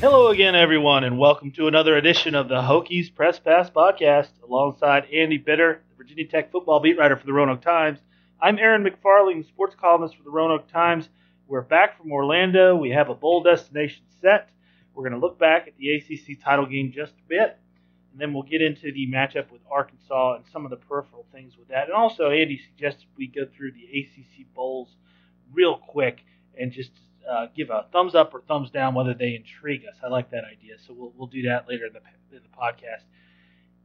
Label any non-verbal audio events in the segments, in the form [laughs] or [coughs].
Hello again, everyone, and welcome to another edition of the Hokies Press Pass podcast. Alongside Andy Bitter, the Virginia Tech football beat writer for the Roanoke Times, I'm Aaron McFarling, sports columnist for the Roanoke Times. We're back from Orlando. We have a bowl destination set. We're going to look back at the ACC title game just a bit, and then we'll get into the matchup with Arkansas and some of the peripheral things with that. And also, Andy suggested we go through the ACC bowls real quick and just uh, give a thumbs up or thumbs down whether they intrigue us. I like that idea, so we'll we'll do that later in the in the podcast.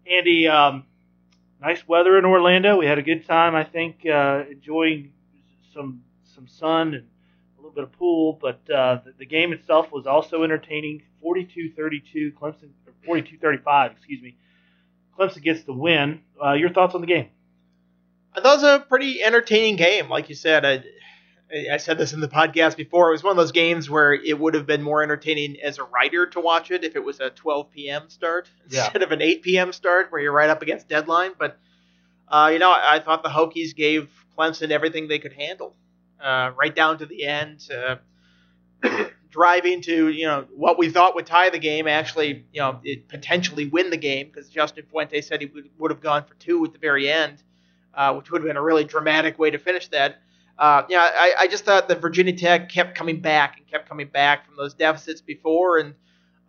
Andy, um, nice weather in Orlando. We had a good time, I think, uh, enjoying some some sun and a little bit of pool. But uh, the, the game itself was also entertaining. 42-32, Clemson, 42-35, excuse me. Clemson gets the win. Uh, your thoughts on the game? I thought it was a pretty entertaining game. Like you said, I, I said this in the podcast before. It was one of those games where it would have been more entertaining as a writer to watch it if it was a 12 p.m. start [laughs] Yeah. instead of an 8 p.m. start where you're right up against deadline. But uh, you know, I, I thought the Hokies gave Clemson everything they could handle, uh, right down to the end. Driving to you know what we thought would tie the game, actually you know potentially win the game because Justin Fuente said he would, would have gone for two at the very end, uh, which would have been a really dramatic way to finish that. Uh, yeah, I, I just thought that Virginia Tech kept coming back and kept coming back from those deficits before, and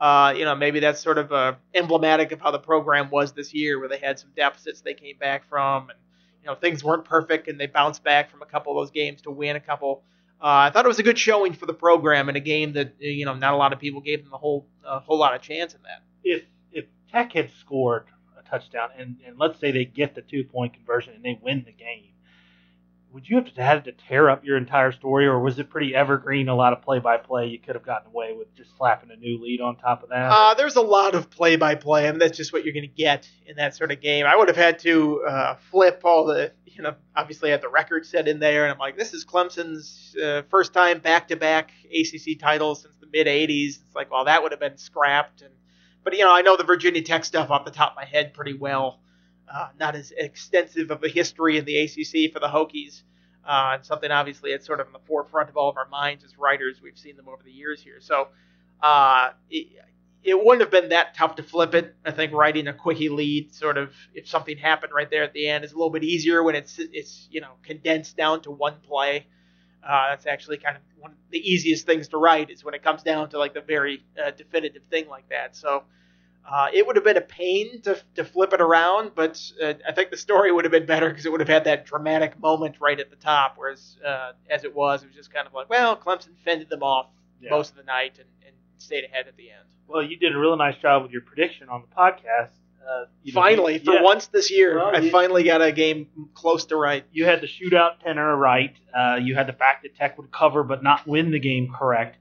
uh, you know maybe that's sort of uh, emblematic of how the program was this year, where they had some deficits they came back from, and you know things weren't perfect, and they bounced back from a couple of those games to win a couple. Uh, I thought it was a good showing for the program in a game that you know not a lot of people gave them a whole a whole lot of chance in that. if if Tech had scored a touchdown and, and let's say they get the two point conversion and they win the game, would you have had to tear up your entire story, or was it pretty evergreen? A lot of play by play, you could have gotten away with just slapping a new lead on top of that. Uh, there's a lot of play-by-play. I mean, that's just what you're going to get in that sort of game. I would have had to uh, flip all the, you know, obviously I have the record set in there, and I'm like, this is Clemson's uh, first time back-to-back ACC titles since the mid '80s. It's like, well, that would have been scrapped, and but you know, I know the Virginia Tech stuff off the top of my head pretty well. Uh, not as extensive of a history in the ACC for the Hokies. Uh, and something obviously it's sort of in the forefront of all of our minds as writers. We've seen them over the years here. So uh, it, it wouldn't have been that tough to flip it. I think writing a quickie lead, sort of, if something happened right there at the end, is a little bit easier when it's it's you know condensed down to one play. Uh, that's actually kind of one of the easiest things to write is when it comes down to like the very uh, definitive thing like that. So uh, it would have been a pain to, to flip it around, but uh, I think the story would have been better because it would have had that dramatic moment right at the top. Whereas uh, as it was, it was just kind of like, well, Clemson fended them off Yeah. most of the night and, and stayed ahead at the end. well, you did a really nice job with your prediction on the podcast. Uh, know, finally, you- for yeah. once this year, Well, I you- finally got a game close to right. you had the shootout tenor right. Uh, you had the fact that Tech would cover but not win the game correct.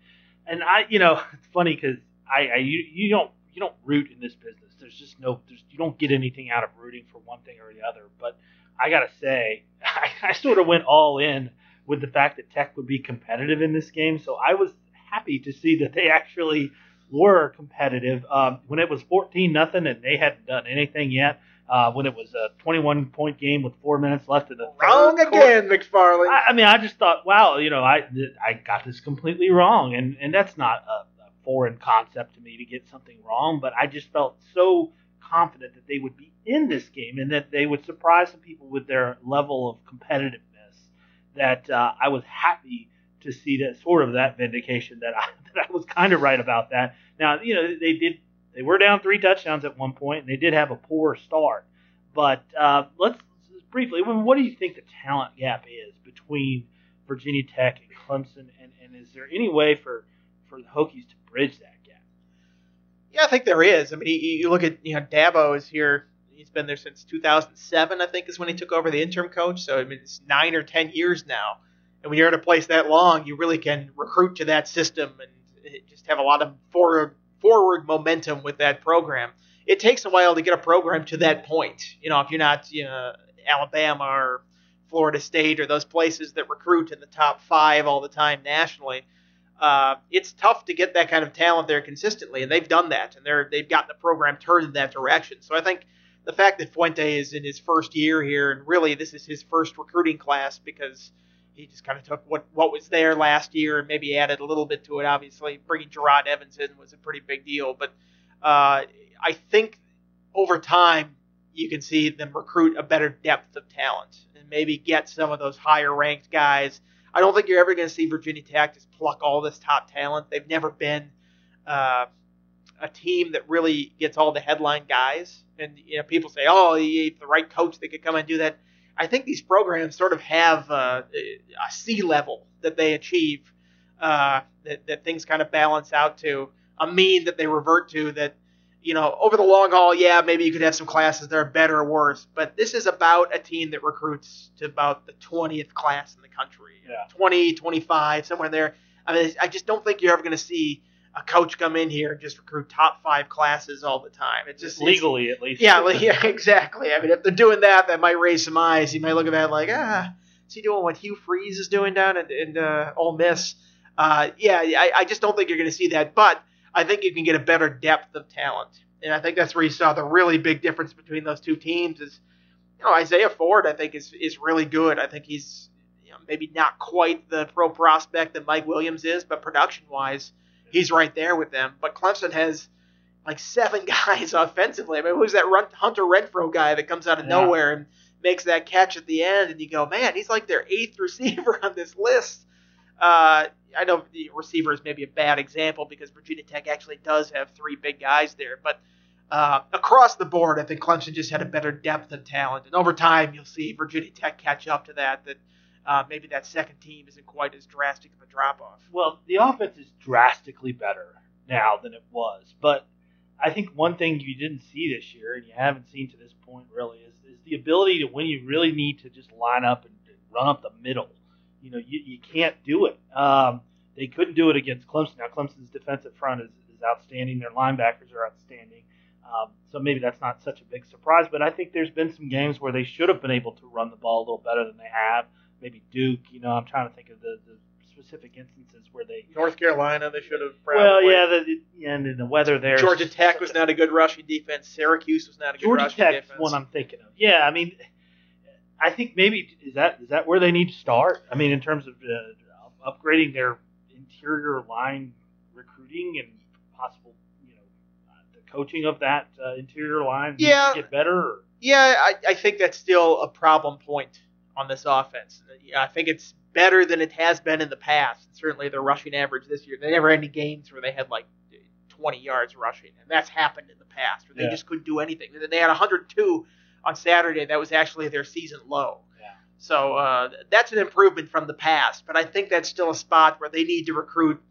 And I, you know, [laughs] it's funny because I, I you, you don't you don't root in this business. There's just no, there's, you don't get anything out of rooting for one thing or the other. But I gotta say, [laughs] I, I sort of went all in with the fact that Tech would be competitive in this game. So I was happy to see that they actually were competitive. Um, when it was 14 nothing and they hadn't done anything yet. Uh, when it was a 21 point game with four minutes left in the Wrong again, McFarling. I, I mean, I just thought, wow, you know, I I got this completely wrong, and and that's not a foreign concept to me to get something wrong, but I just felt so confident that they would be in this game and that they would surprise some people with their level of competitiveness. That uh, I was happy to see that sort of that vindication that I [laughs] that I was kind of right about that. Now, you know, they did they were down three touchdowns at one point, and they did have a poor start. But uh, let's briefly, what do you think the talent gap is between Virginia Tech and Clemson, and, and is there any way for for the Hokies to bridge that gap? Yeah, I think there is. I mean, you, you look at you know Dabo is here. He's been there since 2007, I think, is when he took over the interim coach. So I mean, it's nine or ten years now. And when you're in a place that long, you really can recruit to that system and just have a lot of forward forward momentum with that program. It takes a while to get a program to that point. You know, if you're not you know Alabama or Florida State or those places that recruit in the top five all the time nationally uh, it's tough to get that kind of talent there consistently, and they've done that, and they're they've gotten the program turned in that direction. So I think the fact that Fuente is in his first year here, and really this is his first recruiting class because he just kind of took what what was there last year and maybe added a little bit to it. Obviously, bringing Jerod Evans in was a pretty big deal, but uh, I think over time you can see them recruit a better depth of talent and maybe get some of those higher ranked guys. I don't think you're ever going to see Virginia Tech just pluck all this top talent. They've never been uh, a team that really gets all the headline guys. And you know, people say, "Oh, the right coach that could come and do that." I think these programs sort of have uh, a sea level that they achieve uh, that, that things kind of balance out to a mean that they revert to that you know over the long haul yeah maybe you could have some classes that are better or worse but this is about a team that recruits to about the 20th class in the country Yeah. 20 25 somewhere there i mean i just don't think you're ever going to see a coach come in here and just recruit top five classes all the time it's just it's- legally at least. yeah, [laughs] yeah, exactly. I mean, if they're doing that, that might raise some eyes. You might look at that like, ah, is he doing what Hugh Freeze is doing down in, in uh, Ole Miss? Uh, yeah, I, I just don't think you're going to see that. But I think you can get a better depth of talent, and I think that's where you saw the really big difference between those two teams. Is you know Isaiah Ford, I think is is really good. I think he's you know, maybe not quite the pro prospect that Mike Williams is, but production wise, he's right there with them. But Clemson has like seven [laughs] guys offensively. I mean, who's that run, Hunter Renfrow guy that comes out of Yeah. nowhere and makes that catch at the end? And you go, man, he's like their eighth [laughs] receiver on this list. Uh, I know the receiver is maybe a bad example because Virginia Tech actually does have three big guys there, but uh, across the board, I think Clemson just had a better depth of talent, and over time, you'll see Virginia Tech catch up to that. That uh, maybe that second team isn't quite as drastic of a drop off. Well, the offense is drastically better now than it was, but I think one thing you didn't see this year, and you haven't seen to this point really, is, is the ability to when you really need to just line up and, and run up the middle. You know, you, you can't do it. Um, they couldn't do it against Clemson. Now, Clemson's defensive front is, is outstanding. Their linebackers are outstanding. Um, so maybe that's not such a big surprise, but I think there's been some games where they should have been able to run the ball a little better than they have. Maybe Duke, you know, I'm trying to think of the, the specific instances where they North Carolina, they should have. well, yeah, the, the, and in the weather there. Georgia Tech was not a good rushing defense. Syracuse was not a good Georgia rushing Tech's defense. one I'm thinking of. Yeah, I mean, I think maybe is that is that where they need to start? I mean, in terms of uh, upgrading their interior line recruiting and possible, you know, uh, the coaching of that uh, interior line. Yeah. get better. Or, Yeah, I, I think that's still a problem point on this offense. I think it's better than it has been in the past. Certainly, their rushing average this year. They never had any games where they had like 20 yards rushing, and that's happened in the past where they Yeah. just couldn't do anything. and They had 102 on Saturday. That was actually their season low. Yeah. So uh, that's an improvement from the past, but I think that's still a spot where they need to recruit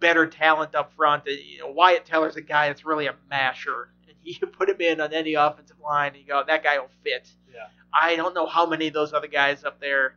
better talent up front. Uh, You know, Wyatt Teller's a guy that's really a masher. And you [laughs] put him in on any offensive line, and you go, that guy will fit. Yeah. I don't know how many of those other guys up there,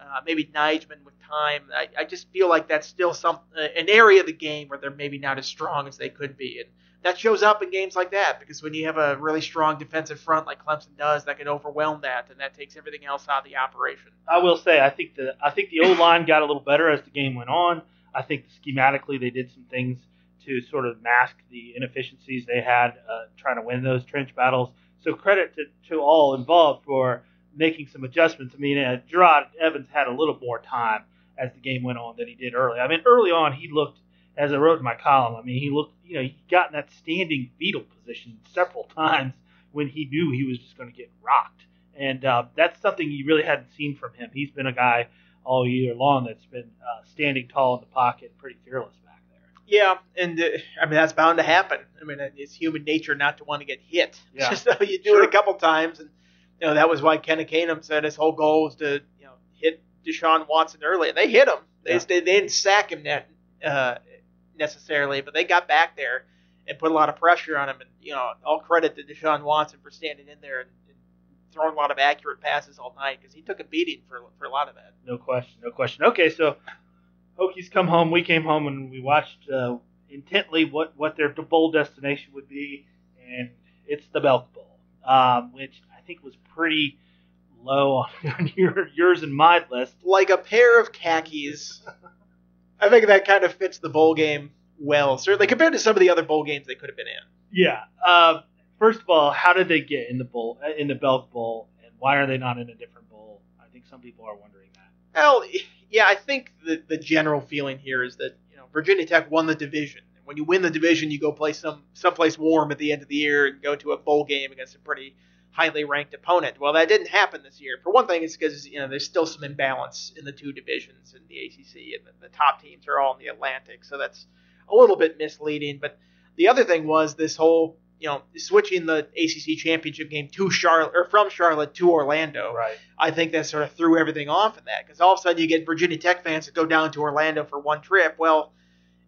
uh, maybe Nijman with time. I, I just feel like that's still some uh, an area of the game where they're maybe not as strong as they could be, and that shows up in games like that because when you have a really strong defensive front like Clemson does, that can overwhelm that, and that takes everything else out of the operation. I will say, I think the I think the O line got a little better as the game went on. I think schematically they did some things to sort of mask the inefficiencies they had uh, trying to win those trench battles. So credit to, to all involved for making some adjustments. I mean, uh, Jerod Evans had a little more time as the game went on than he did early. I mean, early on he looked, as I wrote in my column, I mean, he looked, you know, he got in that standing fetal position several [laughs] times when he knew he was just going to get rocked. And uh, that's something you really hadn't seen from him. He's been a guy all year long that's been uh, standing tall in the pocket, pretty fearless back there. Yeah, and uh, I mean that's bound to happen. I mean it's human nature not to want to get hit. [laughs] Yeah. so you do Sure. it a couple times, and you know that was why Ken Ekanem said his whole goal was to you know hit Deshaun Watson early, and they hit him. They Yeah. they, they didn't sack him net, uh, necessarily, but they got back there and put a lot of pressure on him. And you know all credit to Deshaun Watson for standing in there and, and throwing a lot of accurate passes all night because he took a beating for for a lot of that. No question, no question. Okay, so Hokies come home. We came home and we watched uh, intently what, what their bowl destination would be, and it's the Belk Bowl, um, which I think was pretty low on [laughs] your, yours and my list. like a pair of khakis. [laughs] I think that kind of fits the bowl game well, certainly compared to some of the other bowl games they could have been in. Yeah. Uh, first of all, how did they get in the bowl uh, in the Belk Bowl, and why are they not in a different bowl? I think some people are wondering that. Well, yeah, I think the the general feeling here is that you know Virginia Tech won the division. And when you win the division, you go play some someplace warm at the end of the year and go to a bowl game against a pretty highly ranked opponent. Well, that didn't happen this year. For one thing, it's because you know there's still some imbalance in the two divisions in the ACC, and the, the top teams are all in the Atlantic, so that's a little bit misleading. But the other thing was this whole you know switching the ACC championship game to Charlotte or from Charlotte to Orlando. Right. I think that sort of threw everything off in that because all of a sudden you get Virginia Tech fans that go down to Orlando for one trip. Well,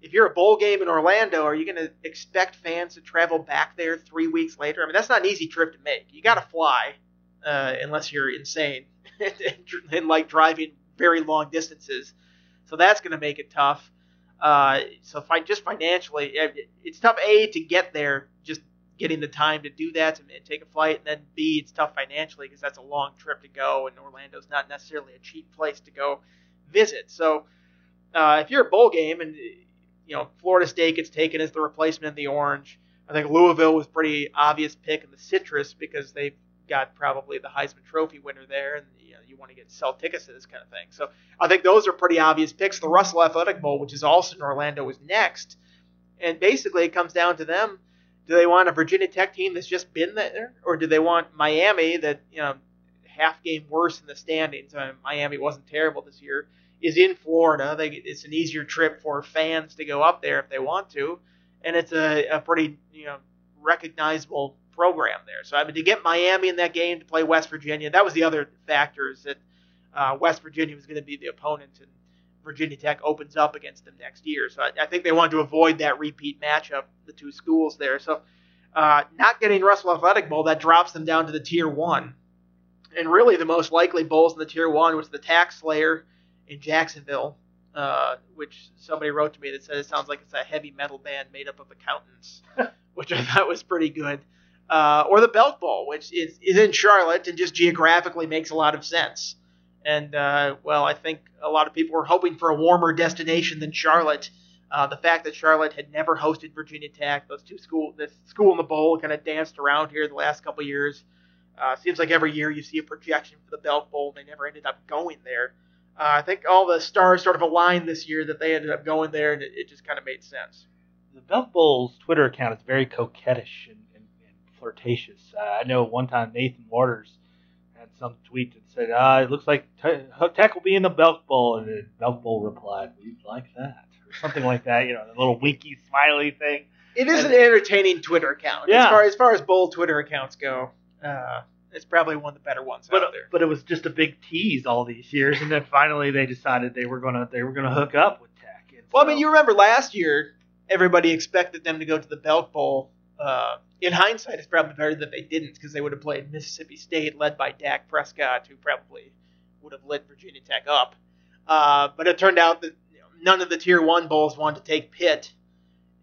if you're a bowl game in Orlando, are you going to expect fans to travel back there three weeks later? I mean, that's not an easy trip to make. You got to fly, uh, unless you're insane [laughs] and, and like driving very long distances. So that's going to make it tough. Uh, so fi- just financially, it's tough. A to get there, just getting the time to do that and take a flight, and then B it's tough financially because that's a long trip to go, and Orlando's not necessarily a cheap place to go visit. So uh, if you're a bowl game and you know, Florida State gets taken as the replacement in the orange. I think Louisville was pretty obvious pick in the citrus because they've got probably the Heisman Trophy winner there, and you, know, you want to get sell tickets to this kind of thing. So I think those are pretty obvious picks. The Russell Athletic Bowl, which is also in Orlando, is next, and basically it comes down to them. Do they want a Virginia Tech team that's just been there, or do they want Miami that you know half game worse in the standings? I mean, Miami wasn't terrible this year is in Florida. They, it's an easier trip for fans to go up there if they want to, and it's a, a pretty you know recognizable program there. So I mean, to get Miami in that game to play West Virginia, that was the other factors that uh, West Virginia was going to be the opponent, and Virginia Tech opens up against them next year. So I, I think they wanted to avoid that repeat matchup, the two schools there. So uh, not getting Russell Athletic Bowl that drops them down to the tier one. And really, the most likely bowls in the tier one was the TaxSlayer in Jacksonville, uh, which somebody wrote to me that said it sounds like it's a heavy metal band made up of accountants, [laughs] which I thought was pretty good. Uh, or the Belk Bowl, which is, is in Charlotte and just geographically makes a lot of sense. And, uh, well, I think a lot of people were hoping for a warmer destination than Charlotte. Uh, the fact that Charlotte had never hosted Virginia Tech, those two school, this school in the bowl kind of danced around here the last couple years. Uh, seems like every year you see a projection for the Belk Bowl, and they never ended up going there. Uh, I think all the stars sort of aligned this year that they ended up going there, and it, it just kind of made sense. The Belk Bowl's Twitter account is very coquettish and, and, and flirtatious. Uh, I know one time Nathan Waters had some tweet that said, uh, "It looks like Tech will be in the Belk Bowl," and the Belk Bowl replied, "We'd like that," or something like that. You know, the little winky smiley thing. It is and, an entertaining Twitter account. Yeah. As far as far as bowl Twitter accounts go. Uh, it's probably one of the better ones but, out there. But it was just a big tease all these years, and then finally they decided they were gonna they were gonna hook up with Tech. well, I mean, you remember last year, everybody expected them to go to the Belk Bowl. Uh, in hindsight, it's probably better that they didn't because they would have played Mississippi State, led by Dak Prescott, who probably would have lit Virginia Tech up. Uh, but it turned out that you know, none of the Tier One bowls wanted to take Pitt,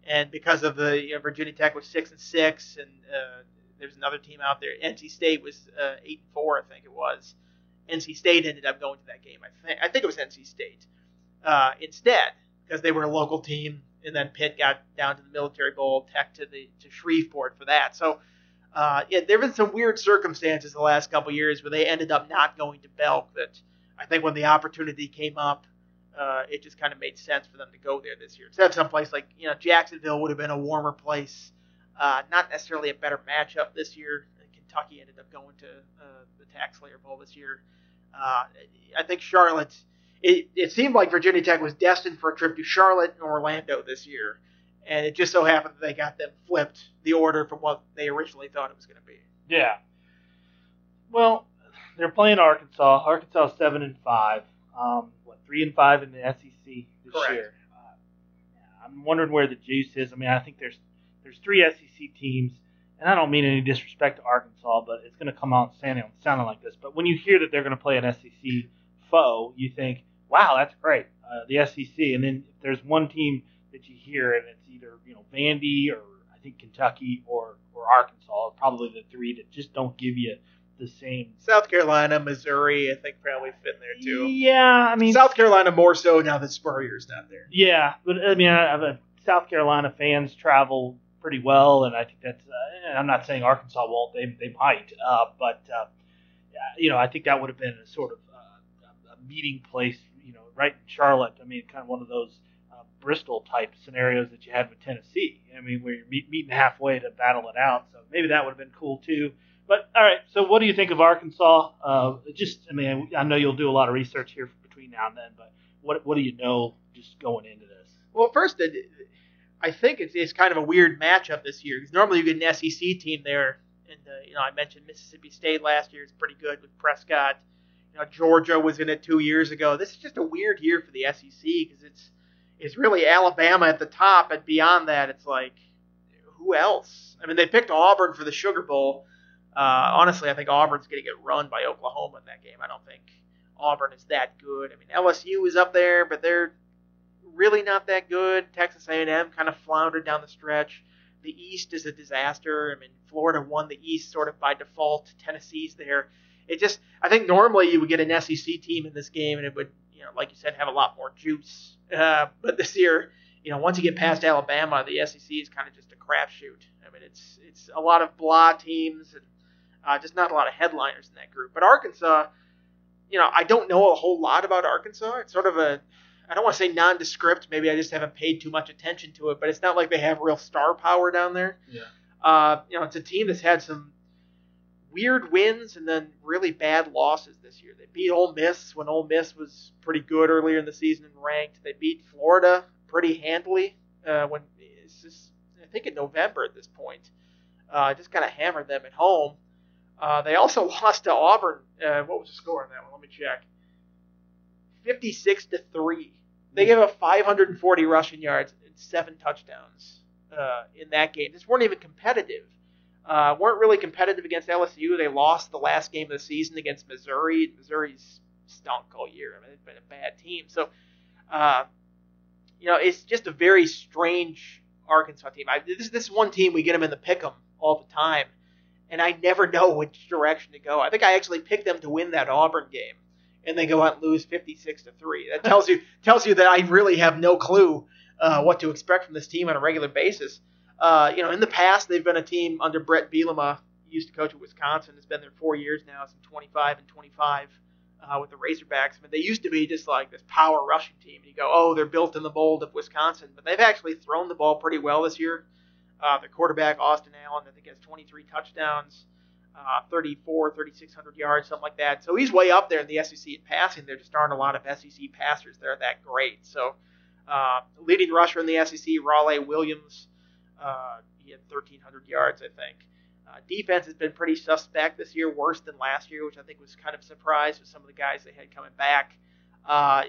and because of the you know, Virginia Tech was six and six, and uh, there's another team out there. NC State was uh, eight and four, I think it was. NC State ended up going to that game. I think I think it was NC State uh, instead because they were a local team, and then Pitt got down to the Military Bowl, Tech to the to Shreveport for that. So uh, yeah, there have been some weird circumstances the last couple years where they ended up not going to Belk. That I think when the opportunity came up, uh, it just kind of made sense for them to go there this year. Instead of someplace like you know Jacksonville would have been a warmer place uh, not necessarily a better matchup this year. Kentucky ended up going to uh, the TaxSlayer Bowl this year. Uh, I think Charlotte. It, it seemed like Virginia Tech was destined for a trip to Charlotte and Orlando this year, and it just so happened that they got them flipped the order from what they originally thought it was going to be. Yeah. Well, they're playing Arkansas. Arkansas seven and five. Um, what three and five in the SEC this Correct. year. Uh, I'm wondering where the juice is. I mean, I think there's there's three SEC teams, and I don't mean any disrespect to Arkansas, but it's going to come out sounding, sounding like this. But when you hear that they're going to play an SEC foe, you think, wow, that's great, uh, the SEC. And then if there's one team that you hear, and it's either you know Vandy or I think Kentucky or or Arkansas, probably the three that just don't give you the same. South Carolina, Missouri, I think probably fit in there too. Yeah, I mean South Carolina more so now that Spurrier's not there. Yeah, but I mean, I, I, South Carolina fans travel pretty well, and I think that's. Uh, I'm not saying Arkansas won't; they they might, uh, but uh, you know, I think that would have been a sort of uh, a meeting place, you know, right in Charlotte. I mean, kind of one of those uh, Bristol type scenarios that you had with Tennessee. I mean, where you're meet, meeting halfway to battle it out. So maybe that would have been cool too. But all right, so what do you think of Arkansas? Uh, just, I mean, I know you'll do a lot of research here between now and then, but what what do you know just going into this? Well, first, I think it's, it's kind of a weird matchup this year because normally you get an SEC team there, and uh, you know I mentioned Mississippi State last year is pretty good with Prescott. You know Georgia was in it two years ago. This is just a weird year for the SEC because it's it's really Alabama at the top, and beyond that, it's like who else? I mean, they picked Auburn for the Sugar Bowl. Uh, honestly, I think Auburn's going to get run by Oklahoma in that game. I don't think Auburn is that good. I mean, LSU is up there, but they're really not that good. Texas A&M kind of floundered down the stretch. The East is a disaster. I mean, Florida won the East sort of by default. Tennessee's there. It just, I think normally you would get an SEC team in this game, and it would, you know, like you said, have a lot more juice. Uh, but this year, you know, once you get past Alabama, the SEC is kind of just a crapshoot. I mean, it's it's a lot of blah teams and uh, just not a lot of headliners in that group. But Arkansas, you know, I don't know a whole lot about Arkansas. It's sort of a I don't want to say nondescript. Maybe I just haven't paid too much attention to it, but it's not like they have real star power down there. Yeah. Uh, you know, it's a team that's had some weird wins and then really bad losses this year. They beat Ole Miss when Ole Miss was pretty good earlier in the season and ranked. They beat Florida pretty handily uh, when it's just I think in November at this point. Uh, just kind of hammered them at home. Uh, they also [laughs] lost to Auburn. Uh, what was the score on that one? Let me check. 56 to three. They gave up 540 rushing yards and seven touchdowns uh, in that game. Just weren't even competitive. Uh, weren't really competitive against LSU. They lost the last game of the season against Missouri. Missouri's stunk all year. I mean, it's been a bad team. So, uh, you know, it's just a very strange Arkansas team. I, this, this one team we get them in the pick 'em all the time, and I never know which direction to go. I think I actually picked them to win that Auburn game and they go out and lose 56 to three. That tells you tells you that I really have no clue uh, what to expect from this team on a regular basis. Uh, you know, in the past they've been a team under Bret Bielema. Used to coach at Wisconsin. It's been there four years now. Some 25 and 25 uh, with the Razorbacks. Mean, they used to be just like this power rushing team. You go, oh, they're built in the mold of Wisconsin, but they've actually thrown the ball pretty well this year. Uh, the quarterback Austin Allen, I think, has 23 touchdowns uh, 34, 3,600 yards, something like that. So he's way up there in the SEC in passing. There just aren't a lot of SEC passers that are that great. So uh, leading rusher in the SEC, Rawleigh Williams, uh, he had 1,300 yards, I think. Uh, defense has been pretty suspect this year, worse than last year, which I think was kind of a surprise with some of the guys they had coming back. Uh,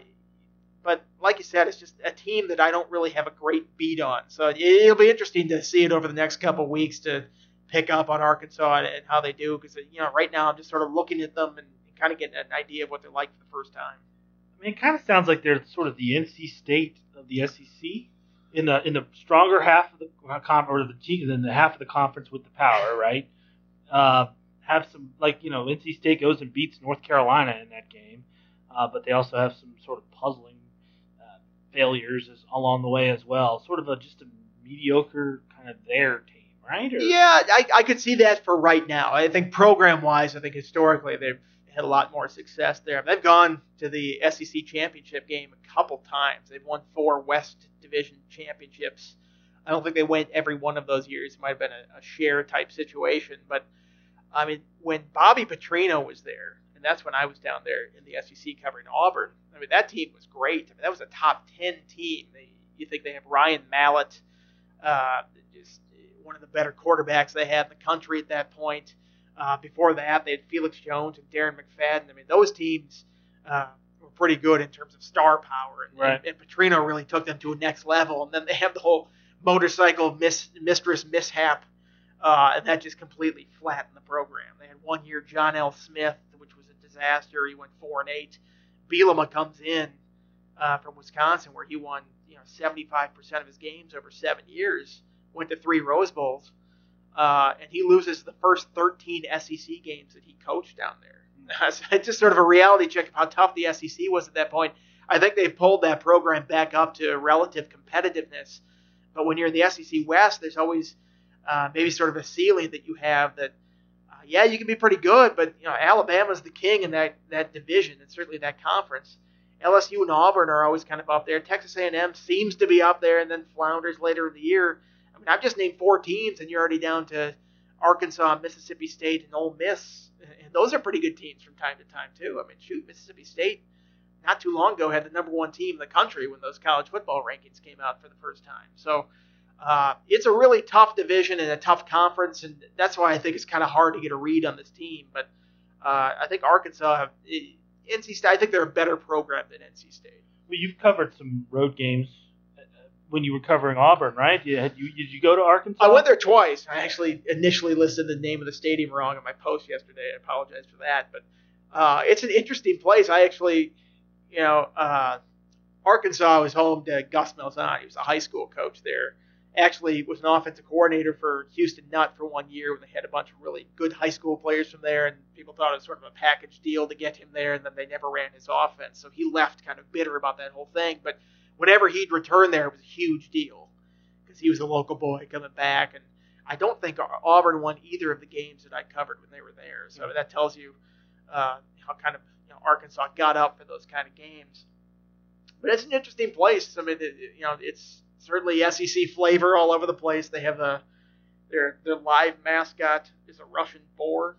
but like you said, it's just a team that I don't really have a great beat on. So it'll be interesting to see it over the next couple weeks to pick up on Arkansas and, and how they do because you know right now I'm just sort of looking at them and, and kind of getting an idea of what they're like for the first time. I mean, it kind of sounds like they're sort of the NC State of the SEC in the in the stronger half of the comp or the than the half of the conference with the power, right? Uh, have some like you know NC State goes and beats North Carolina in that game, uh, but they also have some sort of puzzling uh, failures as, along the way as well. Sort of a just a mediocre kind of their team right? Or? Yeah, I, I could see that for right now. I think program wise, I think historically they've had a lot more success there. They've gone to the SEC championship game a couple times. They've won four West Division championships. I don't think they went every one of those years. It might have been a, a share type situation, but I mean, when Bobby Petrino was there, and that's when I was down there in the SEC covering Auburn. I mean, that team was great. I mean, that was a top ten team. They, you think they have Ryan Mallett, uh, just one of the better quarterbacks they had in the country at that point. Uh, before that, they had Felix Jones and Darren McFadden. I mean, those teams uh, were pretty good in terms of star power, and, right. and, and Petrino really took them to a next level. And then they have the whole motorcycle mis- mistress mishap, uh, and that just completely flattened the program. They had one year John L. Smith, which was a disaster. He went four and eight. Bielema comes in uh, from Wisconsin, where he won you know 75% of his games over seven years went to three Rose Bowls, uh, and he loses the first 13 SEC games that he coached down there. [laughs] it's just sort of a reality check of how tough the SEC was at that point. I think they've pulled that program back up to relative competitiveness. But when you're in the SEC West, there's always uh, maybe sort of a ceiling that you have that. Uh, yeah, you can be pretty good, but you know Alabama's the king in that that division and certainly that conference. LSU and Auburn are always kind of up there. Texas A&M seems to be up there, and then flounders later in the year. I mean, I've just named four teams, and you're already down to Arkansas, Mississippi State, and Ole Miss. And those are pretty good teams from time to time too. I mean, shoot, Mississippi State not too long ago had the number one team in the country when those college football rankings came out for the first time. So uh, it's a really tough division and a tough conference, and that's why I think it's kind of hard to get a read on this team. But uh, I think Arkansas have NC State. I think they're a better program than NC State. Well, you've covered some road games when you were covering Auburn, right? You, had, you, did you go to Arkansas? I went there twice. I actually initially listed the name of the stadium wrong in my post yesterday. I apologize for that, but uh, it's an interesting place. I actually, you know, uh, Arkansas was home to Gus Malzahn. He was a high school coach there actually was an offensive coordinator for Houston Nutt for one year when they had a bunch of really good high school players from there, and people thought it was sort of a package deal to get him there, and then they never ran his offense. So he left kind of bitter about that whole thing. But whenever he'd return there, it was a huge deal because he was a local boy coming back, and I don't think Auburn won either of the games that I covered when they were there. So that tells you uh, how kind of you know, Arkansas got up for those kind of games. But it's an interesting place. I mean, it, you know, it's certainly SEC flavor all over the place. They have a their their live mascot is a Russian boar.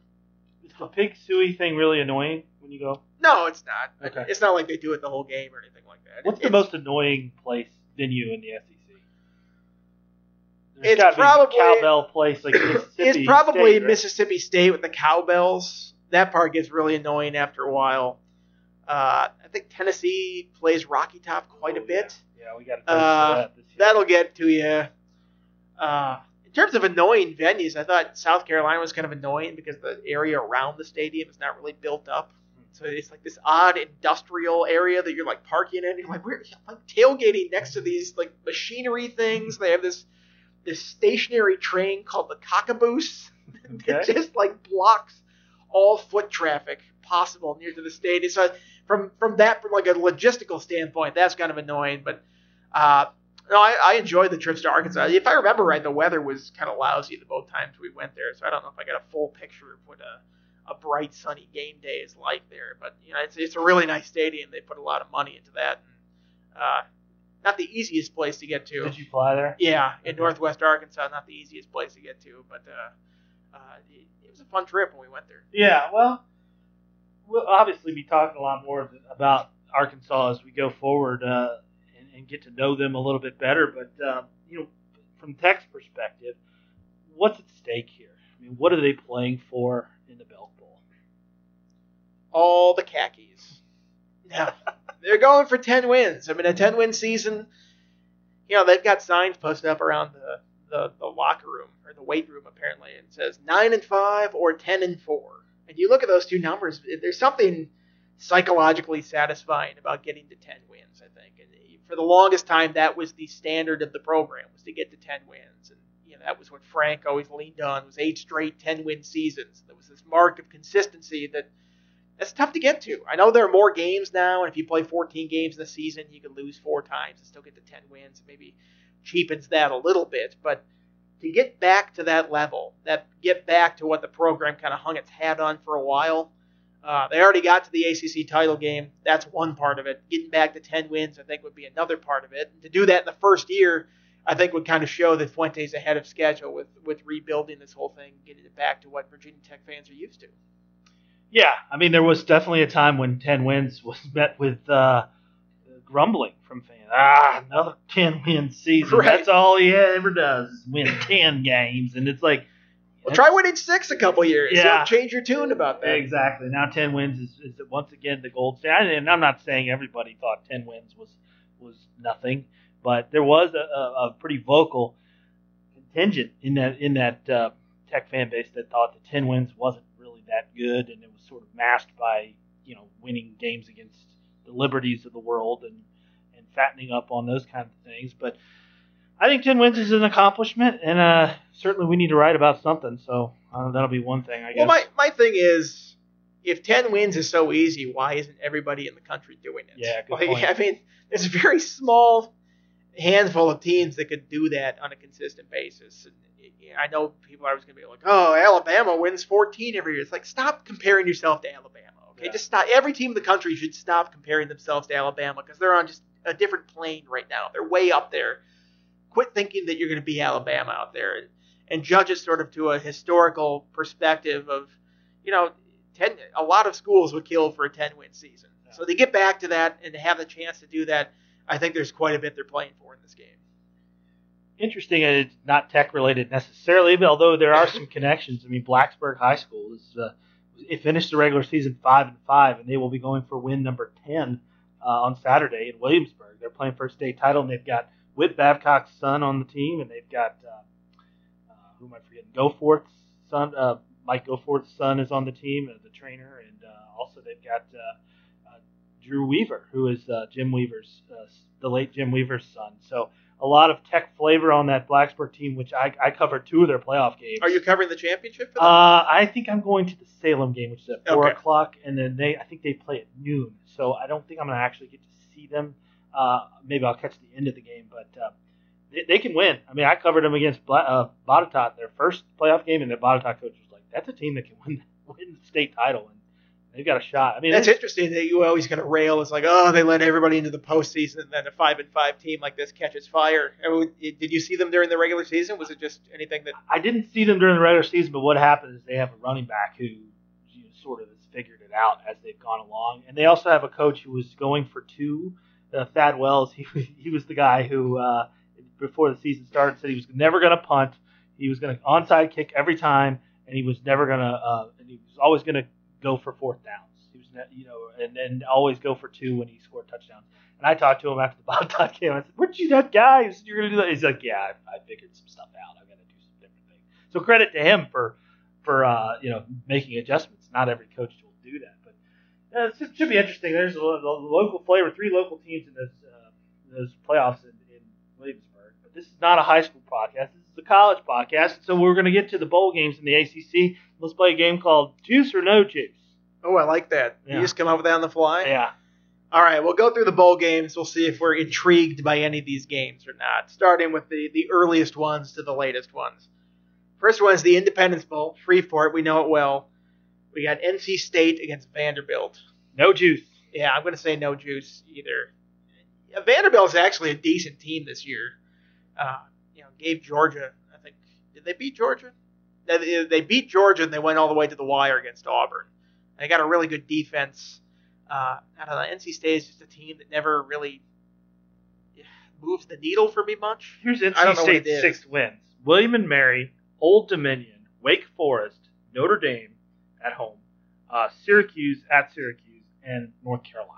Is the pig suey thing really annoying when you go? No, it's not. Okay. It's not like they do it the whole game or anything like that. What's the most annoying place venue in the SEC? There's It's a probably- cowbell place like [coughs] Mississippi. It's probably State, right? Mississippi State with the cowbells. That part gets really annoying after a while. Uh, I think Tennessee plays Rocky Top quite a Oh, bit. Yeah, yeah we got to Uh, that this year. That'll get to you. Uh, in terms of annoying venues, I thought South Carolina was kind of annoying because the area around the stadium is not really built up. So it's like this odd industrial area that you're like parking in. You're like, we're like tailgating next to these like machinery things. They have this this stationary train called the cockaboose [laughs] that just like blocks all foot traffic possible near to the stadium. So from from that from like a logistical standpoint, that's kind of annoying. But uh, no, I, I enjoyed the trips to Arkansas. If I remember right, the weather was kind of lousy the both times we went there, so I don't know if I got a full picture of what a a bright sunny game day is like there. But you know, it's it's a really nice stadium. They put a lot of money into that. And, uh, not the easiest place to get to. Did you fly there? Yeah, in Okay. Northwest Arkansas, not the easiest place to get to, but uh, uh, it, it was a fun trip when we went there. Yeah, well, we'll obviously be talking a lot more about Arkansas as we go forward uh, and, get to know them a little bit better. But um, you know, from Tech's perspective, what's at stake here? I mean, what are they playing for in the Belk Bowl? All the khakis. Yeah, [laughs] they're going for ten wins. I mean, a ten win season. You know, they've got signs posted up around the, the, the locker room or the weight room apparently, and it says nine and five or ten and four. And you look at those two numbers, there's something psychologically satisfying about getting to ten wins. I think, and for the longest time, that was the standard of the program was to get to ten wins, and you know that was what Frank always leaned on was eight straight ten win seasons. There was this mark of consistency that that's tough to get to. I know there are more games now, and if you play 14 games in a season, you can lose four times and still get to 10 wins. Maybe cheapens that a little bit, but to get back to that level, that get back to what the program kind of hung its hat on for a while. Uh, they already got to the ACC title game. That's one part of it. Getting back to 10 wins, I think, would be another part of it. And to do that in the first year, I think would kind of show that Fuente's ahead of schedule with, with rebuilding this whole thing, getting it back to what Virginia Tech fans are used to. Yeah, I mean, there was definitely a time when 10 wins was met with uh, grumbling from fans. Ah, another 10 win season. [laughs] Right. That's all he ever does is win 10 games. And it's like, Well, try winning six a couple years. Yeah. Change your tune about that. Exactly. Now 10 wins is, is once again the gold standard. And I'm not saying everybody thought 10 wins was was nothing, but there was a, a, a pretty vocal contingent in that in that uh, Tech fan base that thought that 10 wins wasn't really that good, and it was sort of masked by you know winning games against the Liberties of the world and and fattening up on those kinds of things. But I think 10 wins is an accomplishment, and uh, certainly we need to write about something. So uh, that'll be one thing, I guess. Well, my, my thing is, if 10 wins is so easy, why isn't everybody in the country doing it? Yeah, good Like, point. [laughs] I mean, there's a very small handful of teams that could do that on a consistent basis. And I know people are always going to be like, oh, Alabama wins 14 every year. It's like, stop comparing yourself to Alabama. Okay, Yeah. just stop. Every team in the country should stop comparing themselves to Alabama because they're on just a different plane right now. They're way up there. Quit thinking that you're going to be Alabama out there and, and judge it sort of to a historical perspective of, you know, 10, a lot of schools would kill for a 10 win season. Yeah. So they get back to that and to have the chance to do that. I think there's quite a bit they're playing for in this game. Interesting, and it's not tech related necessarily, but although there are some [laughs] connections. I mean, Blacksburg High School is uh, it finished the regular season five and five, and they will be going for win number ten uh, on Saturday in Williamsburg. They're playing for a state title, and they've got Whit Babcock's son on the team, and they've got uh, uh, who am I forgetting? Goforth's son, uh, Mike Goforth's son is on the team as the trainer, and uh, also they've got uh, uh, Drew Weaver, who is uh, Jim Weaver's uh, the late Jim Weaver's son. So a lot of tech flavor on that Blacksburg team, which I, I covered two of their playoff games. Are you covering the championship for them? Uh, I think I'm going to the Salem game, which is at four Okay. o'clock, and then they I think they play at noon. So I don't think I'm gonna actually get to see them. Uh, maybe I'll catch the end of the game, but uh, they, they can win. I mean, I covered them against Bla- uh, Botetourt their first playoff game, and their Botetourt coach was like, "That's a team that can win [laughs] win the state title, and they've got a shot." I mean, That's interesting that you always kind of rail. It's like, oh, they let everybody into the postseason, and then a five and five team like this catches fire. Did you see them during the regular season? Was it just anything that? I didn't see them during the regular season, but what happened is they have a running back who you know, sort of has figured it out as they've gone along, and they also have a coach who was going for two. Uh, Thad Wells, he [laughs] he was the guy who uh, before the season started said he was never going to punt, he was going to onside kick every time, and he was never going to, uh, and he was always going to go for fourth downs. He was, ne- you know, and and always go for two when he scored touchdowns. And I talked to him after the Botetourt [laughs] game. I said, "Weren't you that guy? Said you're going to do that?" He's like, "Yeah, I, I figured some stuff out. I've got to do some different things." So credit to him for for uh, you know making adjustments. Not every coach will do that, uh, it should be interesting. There's a, lo- local flavor, three local teams in this uh, those playoffs in, in Williamsburg. But this is not a high school podcast. This is a college podcast. So we're going to get to the bowl games in the ACC. Let's play a game called Juice or No Juice. Oh, I like that. Yeah. You just come up with that on the fly. Yeah. All right, we'll go through the bowl games. We'll see if we're intrigued by any of these games or not. Starting with the the earliest ones to the latest ones. First one is the Independence Bowl, Shreveport. We know it well. We got NC State against Vanderbilt. No juice. Yeah, I'm going to say no juice either. Yeah, Vanderbilt's actually a decent team this year. Uh, you know, gave Georgia, I think, did they beat Georgia? They, they beat Georgia and they went all the way to the wire against Auburn. They got a really good defense. Uh, I don't know. NC State is just a team that never really moves the needle for me much. Here's NC know what it State's six wins: William and Mary, Old Dominion, Wake Forest, Notre Dame at home, uh, Syracuse at Syracuse, and North Carolina.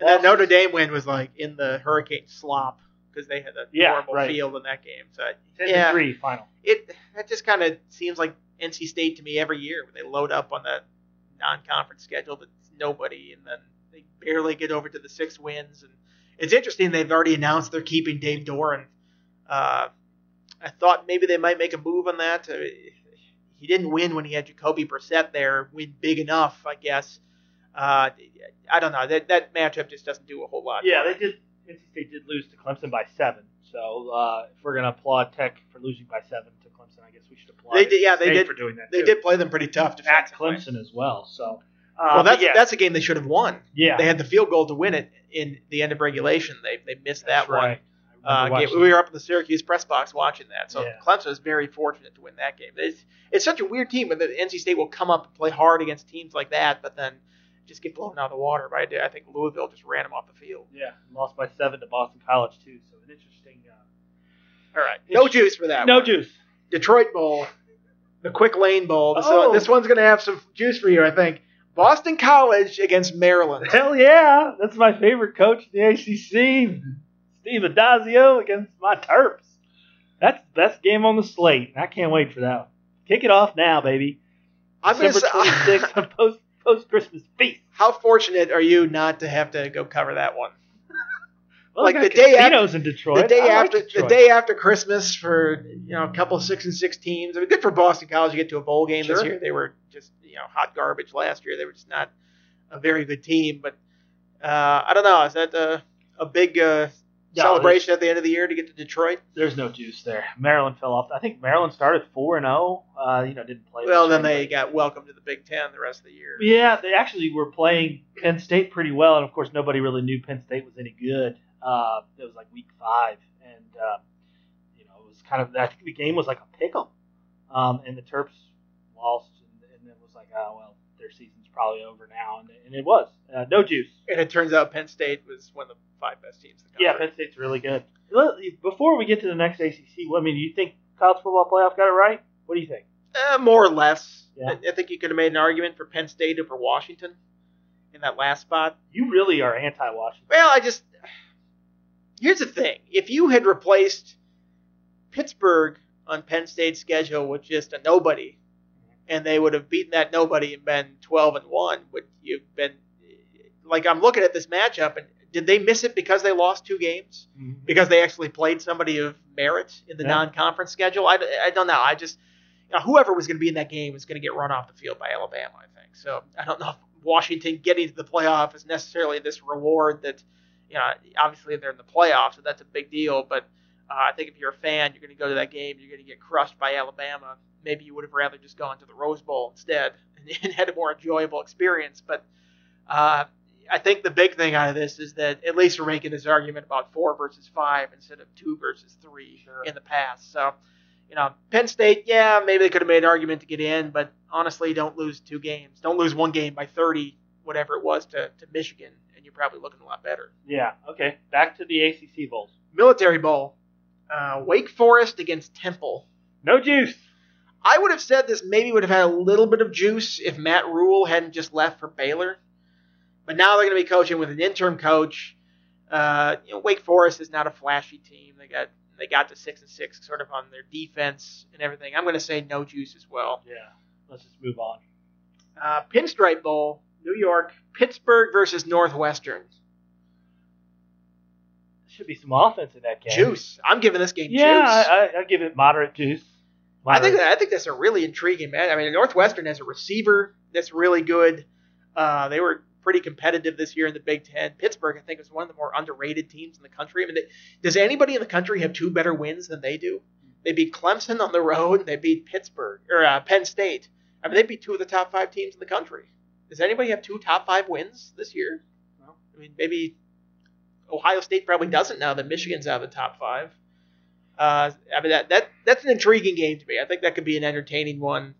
And that Notre Dame win was like in the hurricane slop because they had a Yeah, horrible right. field in that game. So Ten yeah, to three final. it that just kind of seems like NC State to me every year when they load up on that non-conference schedule that's nobody, and then they barely get over to the six wins. And it's interesting they've already announced they're keeping Dave Doeren. Uh, I thought maybe they might make a move on that. Uh, he didn't win when he had Jacoby Brissett there. Win big enough, I guess. Uh, I don't know. That that matchup just doesn't do a whole lot. Yeah, they did. NC State did lose to Clemson by seven. So uh, if we're gonna applaud Tech for losing by seven to Clemson, I guess we should applaud. They did- yeah, they State did- for doing that. They too. did play them pretty tough at. Clemson as well. So uh, Well, that's yeah, that's a game they should have won. yeah, They had the field goal to win it in the end of regulation. They they missed that's that one. right. I Uh, game- we were up in the Syracuse press box watching that, so Yeah. Clemson was very fortunate to win that game. It's it's such a weird team, but the NC State will come up and play hard against teams like that, but then just get blown out of the water. Right? I think Louisville just ran them off the field. Yeah, lost by seven to Boston College too. So an interesting. Uh, All right, no juice for that. no one. juice. Detroit Bowl, the Quick Lane Bowl. This, Oh. this one's going to have some juice for you, I think. Boston College against Maryland. Hell yeah, that's my favorite coach in the ACC, Steve Addazio against my Terps. That's the best game on the slate, and I can't wait for that. One. Kick it off now, baby. I'm gonna December say- 26th, [laughs] post post Christmas feast. How fortunate are you not to have to go cover that one? [laughs] Well, Like the day after- in Detroit. the day I like after the day after Christmas for you know a couple of six and six teams. I mean, good for Boston College to get to a bowl game this year. They were just you know hot garbage last year. They were just not a very good team. But uh, I don't know. Is that a, a big uh, No, celebration at the end of the year to get to Detroit. There's no juice there. Maryland fell off. I think Maryland started four and zero. Uh, you know, didn't play. Well, then they got welcomed to the Big Ten the rest of the year. Yeah, they actually were playing Penn State pretty well, and of course, nobody really knew Penn State was any good. Uh, it was like week five, and uh, you know, it was kind of. I think the game was like a pick'em, um, and the Terps lost, and, and it was like, oh well, their season's probably over now, and, and it was uh, no juice. And it turns out Penn State was one of the five best teams. In the Yeah. Penn State's really good. Before we get to the next ACC, I mean, do you think college football playoff got it right? What do you think? Uh, more or less. Yeah. I, I think you could have made an argument for Penn State or for Washington in that last spot. You really are anti-Washington. Well, I just here's the thing: if you had replaced Pittsburgh on Penn State's schedule with just a nobody, and they would have beaten that nobody and been twelve and one, would you've been like I'm looking at this matchup and did they miss it because they lost two games? Mm-hmm. Because they actually played somebody of merit in the Yeah. non-conference schedule? I, I don't know. I just you know, whoever was going to be in that game was going to get run off the field by Alabama. I think so. I don't know if Washington getting to the playoff is necessarily this reward that you know. Obviously, they're in the playoffs, so that's a big deal. But uh, I think if you're a fan, you're going to go to that game. You're going to get crushed by Alabama. Maybe you would have rather just gone to the Rose Bowl instead [laughs] and, and had a more enjoyable experience. But uh, I think the big thing out of this is that at least we're making this argument about four versus five instead of two versus three Sure. in the past. So, you know, Penn State, yeah, maybe they could have made an argument to get in, but honestly, don't lose two games. Don't lose one game by 30, whatever it was, to, to Michigan, and you're probably looking a lot better. Yeah. Okay. Back to the ACC bowls. Military Bowl, uh, Wake Forest against Temple. No juice. I would have said this maybe would have had a little bit of juice if Matt Rhule hadn't just left for Baylor. But now they're going to be coaching with an interim coach. Uh, you know, Wake Forest is not a flashy team. They got they got to six and six sort of on their defense and everything. I'm going to say no juice as well. Yeah. Let's just move on. Uh, Pinstripe Bowl, New York, Pittsburgh versus Northwestern. Should be some offense in that game. Juice. I'm giving this game Yeah, juice. I, I, give it moderate juice. I think I think that's a really intriguing man. I mean, Northwestern has a receiver that's really good. Uh, they were pretty competitive this year in the Big Ten. Pittsburgh, I think, is one of the more underrated teams in the country. I mean, they, does anybody in the country have two better wins than they do? They beat Clemson on the road, and they beat Pittsburgh or uh, Penn State. I mean, they beat two of the top five teams in the country. Does anybody have two top five wins this year? No. I mean, maybe Ohio State probably doesn't now that Michigan's out of the top five. Uh, I mean that that that's an intriguing game to me. I think that could be an entertaining one.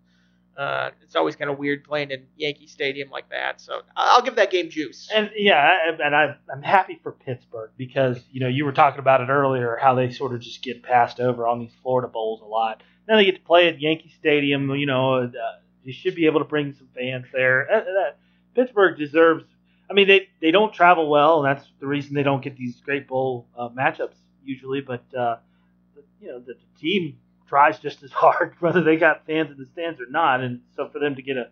Uh, it's always kind of weird playing in Yankee Stadium like that, so I'll give that game juice. And yeah, and I, I'm happy for Pittsburgh because you know you were talking about it earlier how they sort of just get passed over on these Florida bowls a lot. Now they get to play at Yankee Stadium. You know, uh, you should be able to bring some fans there. Uh, uh, Pittsburgh deserves. I mean, they they don't travel well, and that's the reason they don't get these great bowl uh, matchups usually. But uh, the- you know, the, the team tries just as [laughs] hard whether they got fans in the stands or not, and so for them to get a,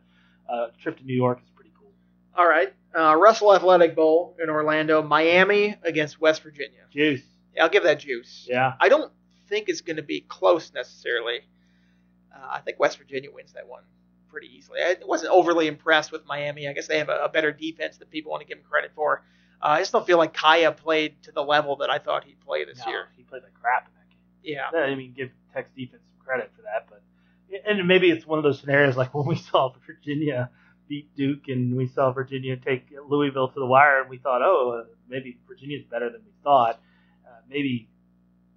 a trip to New York is pretty cool. All right, uh, Russell Athletic Bowl in Orlando, Miami against West Virginia. Juice, Yeah, I'll give that juice. yeah. I don't think it's going to be close necessarily. Uh, I think West Virginia wins that one pretty easily. I wasn't overly impressed with Miami. I guess they have a, a better defense that people want to give them credit for. Uh, I just don't feel like Kaaya played to the level that I thought he'd play this No, year. He played like crap in that game. Yeah. I mean, give Tech's defense some credit for that, but and maybe it's one of those scenarios like [laughs] when we saw Virginia beat Duke and we saw Virginia take Louisville to the wire, and we thought, oh, uh, maybe Virginia's better than we thought. Uh, maybe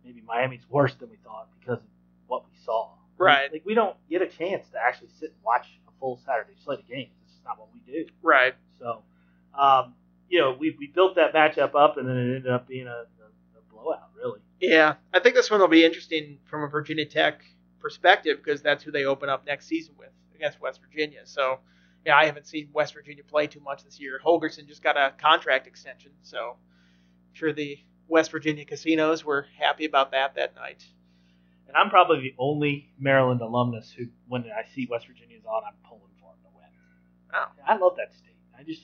maybe Miami's worse than we thought because of what we saw. Right. Like we don't get a chance to actually sit and watch a full Saturday slate of games. This is not what we do. Right. So, um, you know, we, we built that matchup up, and then it ended up being a, a, a blowout, really. Yeah. I think this one will be interesting from a Virginia Tech perspective because that's who they open up next season with against West Virginia. So, yeah, I haven't seen West Virginia play too much this year. Holgorsen just got a contract extension, so I'm sure the West Virginia casinos were happy about that that night. And I'm probably the only Maryland alumnus who, when I see West Virginia's on, I'm pulling for them to win. Oh. I love that state. I just,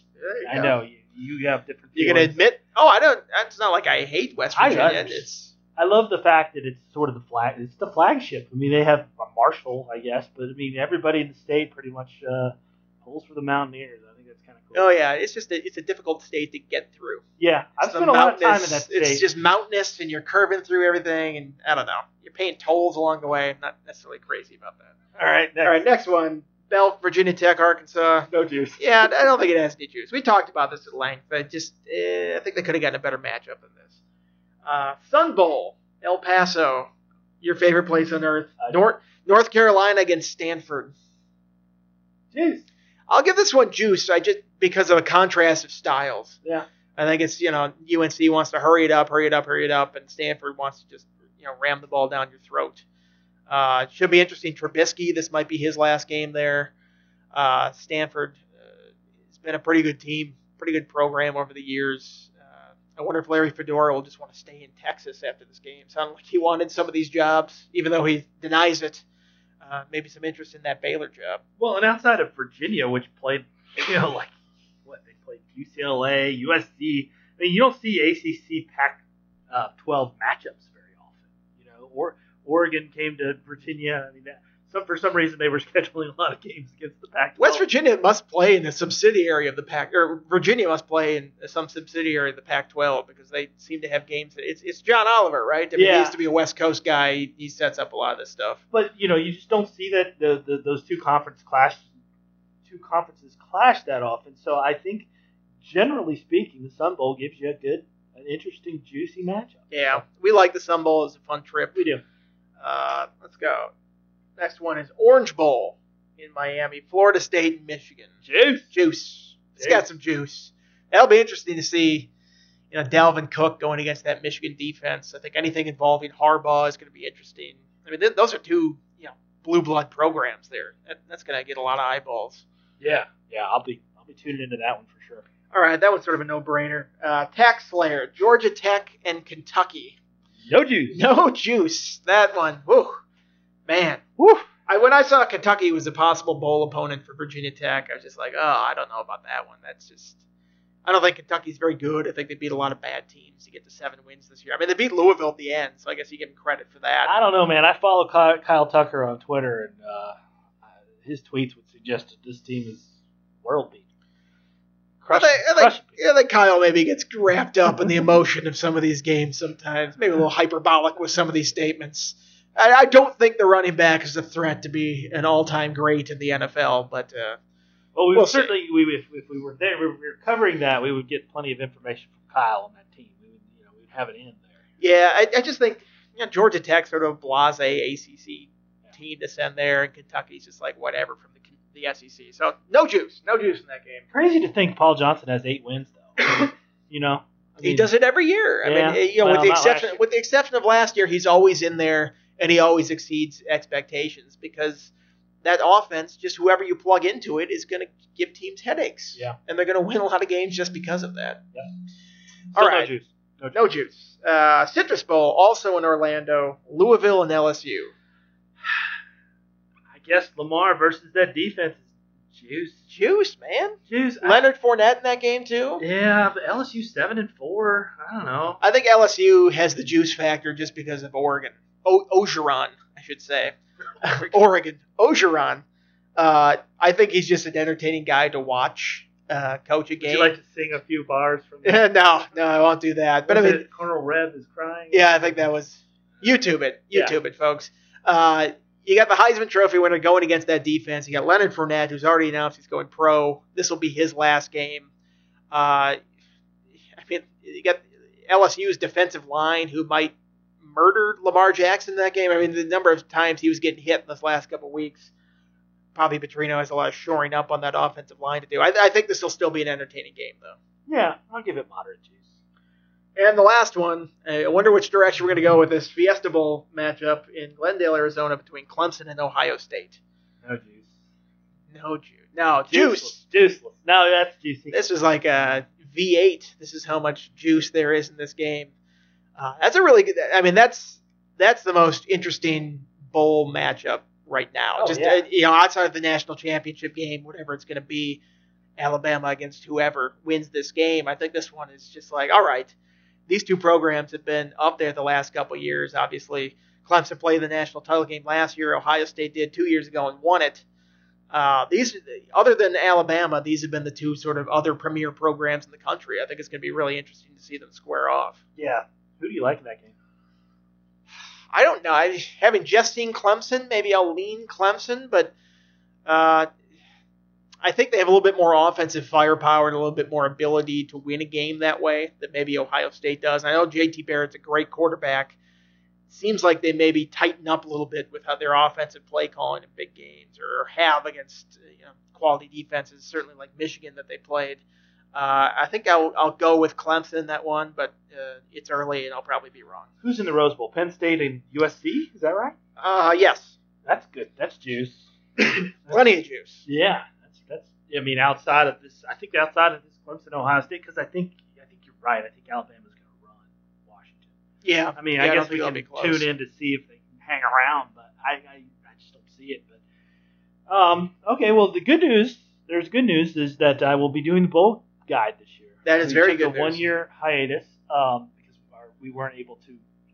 I go. know you, you have different. You gonna admit? Oh, I don't. It's not like I hate West Virginia. I- it's I love the fact that it's sort of the flag. It's the flagship. I mean, they have a Marshall, I guess, but I mean, everybody in the state pretty much uh, pulls for the Mountaineers. Oh yeah, it's just a, it's a difficult state to get through. yeah, I've It's spent a lot of time in that state. It's just mountainous, and you're curving through everything, and I don't know. You're paying tolls along the way. I'm not necessarily crazy about that. All right, next. All right, next one: Belk, Virginia Tech, Arkansas. no juice. Yeah, I don't think it has any juice. We talked about this at length, but just eh, I think they could have gotten a better matchup than this. Uh, Sun Bowl, El Paso, your favorite place on earth. Uh, North North Carolina against Stanford. Juice. I'll give this one juice. I just because of a contrast of styles. Yeah. I think it's you know UNC wants to hurry it up, hurry it up, hurry it up, and Stanford wants to just you know ram the ball down your throat. Uh, it should be interesting. Trubisky, this might be his last game there. Uh, Stanford uh, has been a pretty good team, pretty good program over the years. Uh, I wonder if Larry Fedora will just want to stay in Texas after this game. Sounded like he wanted some of these jobs, even though he denies it. Uh, maybe some interest in that Baylor job. Well, and outside of Virginia, which played, [laughs] you know, like what they played UCLA, USC. I mean, you don't see ACC Pac-12 matchups very often. You know, or Oregon came to Virginia. I mean, that, some for some reason they were [laughs] scheduling a lot of games against the Pac-12. West Virginia must play in a subsidiary of the Pac, or Virginia must play in some subsidiary of the Pac-12 because they seem to have games. That, it's it's John Oliver, right? I mean, Yeah. he used to be a West Coast guy. He, he sets up a lot of this stuff. but you know, you just don't see that the, the those two conference clash, two conferences clash that often. So I think, generally speaking, the Sun Bowl gives you a good, an interesting, juicy matchup. Yeah, we like the Sun Bowl. It's a fun trip. We do. Uh, let's go. Next one is Orange Bowl in Miami, Florida State, and Michigan. Juice. Juice. It's Juice. got some juice. That'll be interesting to see. You know, Dalvin Cook going against that Michigan defense. I think anything involving Harbaugh is going to be interesting. I mean, th- those are two, you know, blue blood programs there. That, that's going to get a lot of eyeballs. Yeah, yeah. I'll be I'll be tuning into that one for sure. All right, that one's sort of a no-brainer. Uh, TaxSlayer, Georgia Tech and Kentucky. No juice. No juice. That one. Whew. Man. Whew. I, when I saw Kentucky was a possible bowl opponent for Virginia Tech, I was just like, oh, I don't know about that one. That's just. I don't think Kentucky's very good. I think they beat a lot of bad teams to get to seven wins this year. I mean, they beat Louisville at the end, so I guess you give them credit for that. I don't know, man. I follow Kyle, Tucker on Twitter, and uh, his tweets would suggest that this team is world beating. I Crushing, think, I, think, crushing people. I think Kyle maybe gets wrapped up in the emotion of some of these games sometimes. Maybe a little hyperbolic with some of these statements. I, I don't think the running back is a threat to be an all-time great in the NFL, but uh, Well, we we'll certainly, we, if, if we were there, we were covering that, we would get plenty of information from Kyle on that team. We would, you know, we'd have it in there. Yeah, I, I just think you know, Georgia Tech sort of blase ACC team to send there, and Kentucky's just like whatever from the the SEC. So no juice, no juice in that game. Crazy to think Paul Johnson has eight wins, though. [coughs] you know, I he does it every year. I Yeah, mean, you know, well, with the exception with the exception of last year, he's always in there, and he always exceeds expectations because that offense, just whoever you plug into it, is going to give teams headaches. Yeah. and they're going [laughs] to win a lot of games just because of that. Still All no juice. No juice. No juice. Uh, Citrus Bowl, also in Orlando, Louisville and LSU. [sighs] I guess Lamar versus that defense is juice. Juice, man. Juice. I- Leonard Fournette in that game too. Yeah, but LSU seven and four. I don't know. I think LSU has the juice factor just because of Oregon. O- Orgeron, I should say. [laughs] Oregon. Orgeron. Uh, I think he's just an entertaining guy to watch uh, coach a Would game. you like to sing a few bars from? [laughs] no, no, I won't do that. But I mean, it Colonel Reb is crying. yeah, I think that was YouTube it. Yeah. YouTube it, folks. Uh, you got the Heisman Trophy winner going against that defense. You got Leonard Fournette, who's already announced he's going pro. This will be his last game. Uh, I mean, you got LSU's defensive line, who might murder Lamar Jackson in that game. I mean, the number of times he was getting hit in this last couple weeks. Probably Petrino has a lot of shoring up on that offensive line to do. I, I think this will still be an entertaining game, though. Yeah, I'll give it moderate juice. And the last one, I wonder which direction we're going to go with this Fiesta Bowl matchup in Glendale, Arizona, between Clemson and Ohio State. No juice. No juice. No juice. Juiceless. Juiceless. No, that's juicy. This is like a V8. This is how much juice there is in this game. Uh, that's a really good. I mean, that's that's the most interesting bowl matchup right now. Oh, Just yeah. uh, you know, outside of the national championship game, whatever it's going to be, Alabama against whoever wins this game. I think this one is just like, all right, these two programs have been up there the last couple of years. Obviously, Clemson played the national title game last year. Ohio State did two years ago and won it. Uh, these, other than Alabama, these have been the two sort of other premier programs in the country. I think it's going to be really interesting to see them square off. Yeah. Who do you like in that game? I don't know. I haven't just seen Clemson, maybe I'll lean Clemson, but uh, I think they have a little bit more offensive firepower and a little bit more ability to win a game that way that maybe Ohio State does. I know JT Barrett's a great quarterback. Seems like they maybe tighten up a little bit with how their offensive play calling in big games, or have against you know, quality defenses, certainly like Michigan that they played. Uh, I think I'll, I'll go with Clemson in that one, but uh, it's early and I'll probably be wrong. Who's in the Rose Bowl? Penn State and USC? Is that right? Uh, yes, That's good. That's juice. [coughs] plenty of juice. Yeah, that's that's. I mean, outside of this, I think outside of this Clemson Ohio State, because I think I think you're right. I think Alabama's going to run Washington. Yeah, I mean, Yeah, I guess we can they'll be close. tune in to see if they can hang around, but I, I I just don't see it. But um, okay. Well, the good news, there's good news, is that I will be doing the bowl guide this year. That is we very took good a one year hiatus um, because our, we weren't able to.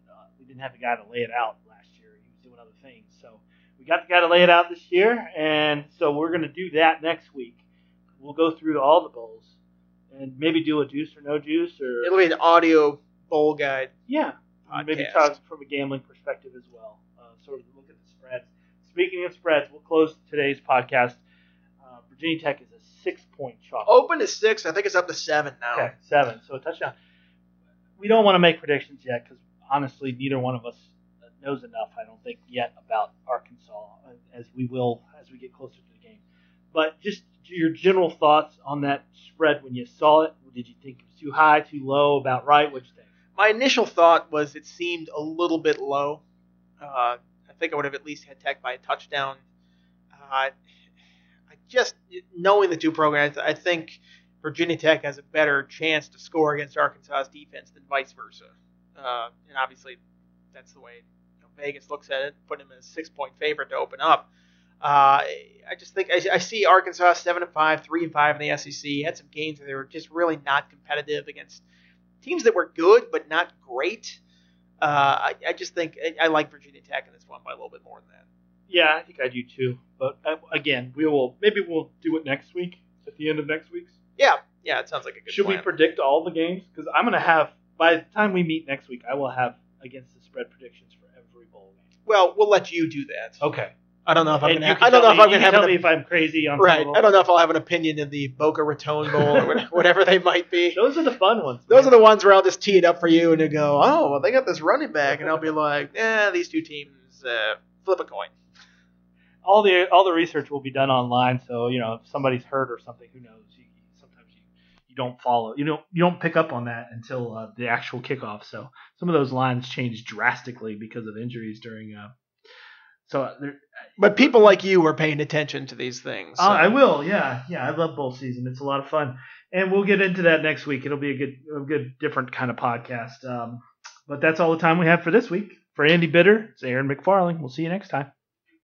Uh, we didn't have the guy to lay it out last year. He was doing other things, so we got the guy to lay it out this year, and so we're going to do that next week. We'll go through all the bowls and maybe do a juice or no juice or It'll be an audio bowl guide. yeah, maybe Podcast. talk from a gambling perspective as well. Uh, sort of look at the spreads. Speaking of spreads, we'll close today's podcast. Uh, Virginia Tech is a six-point chalk. Open to six. I think it's up to seven now. Okay, seven. So a touchdown. We don't want to make predictions yet because honestly, neither one of us knows enough. I don't think yet about Arkansas, uh, as we will as we get closer to the game. But just your general thoughts on that spread when you saw it. Did you think it was too high, too low, about right? What'd you think? My initial thought was it seemed a little bit low. Uh, I think I would have at least had Tech by a touchdown. Uh, just knowing the two programs, I think Virginia Tech has a better chance to score against Arkansas's defense than vice versa. Uh, and obviously, that's the way you know, Vegas looks at it, putting them as a six-point favorite to open up. Uh, I just think I, I see Arkansas seven and five, three and five in the SEC. Had some games where they were just really not competitive against teams that were good but not great. Uh, I, I just think I, I like Virginia Tech in this one by a little bit more than that. Yeah, I think I do too. But uh, again, we will maybe we'll do it next week at the end of next week's. Yeah, yeah, it sounds like a good Should plan. we predict all the games? Because I'm going to have by the time we meet next week, I will have against the spread predictions for every bowl game. well, we'll let you do that. Okay. I don't know if I'm And gonna. I don't know tell if I'm gonna have tell an, me if I'm crazy on right. I don't know if I'll have an opinion in the Boca Raton Bowl or whatever they might be. [laughs] Those are the fun ones. Those are the ones where I'll just tee it up for you and you go, oh, well, they got this running back, and I'll be like, eh, these two teams uh, flip a coin. All the all the research will be done online. So you know, if somebody's hurt or something, who knows? You, sometimes you, you don't follow. You don't you don't pick up on that until uh, the actual kickoff. So some of those lines change drastically because of injuries during. Uh, so uh, there, But people like you are paying attention to these things. Uh, so- I will, yeah, yeah. I love bowl season. It's a lot of fun, and we'll get into that next week. It'll be a good, a good, different kind of podcast. Um, but that's all the time we have for this week. For Andy Bitter, it's Aaron McFarling. We'll see you next time.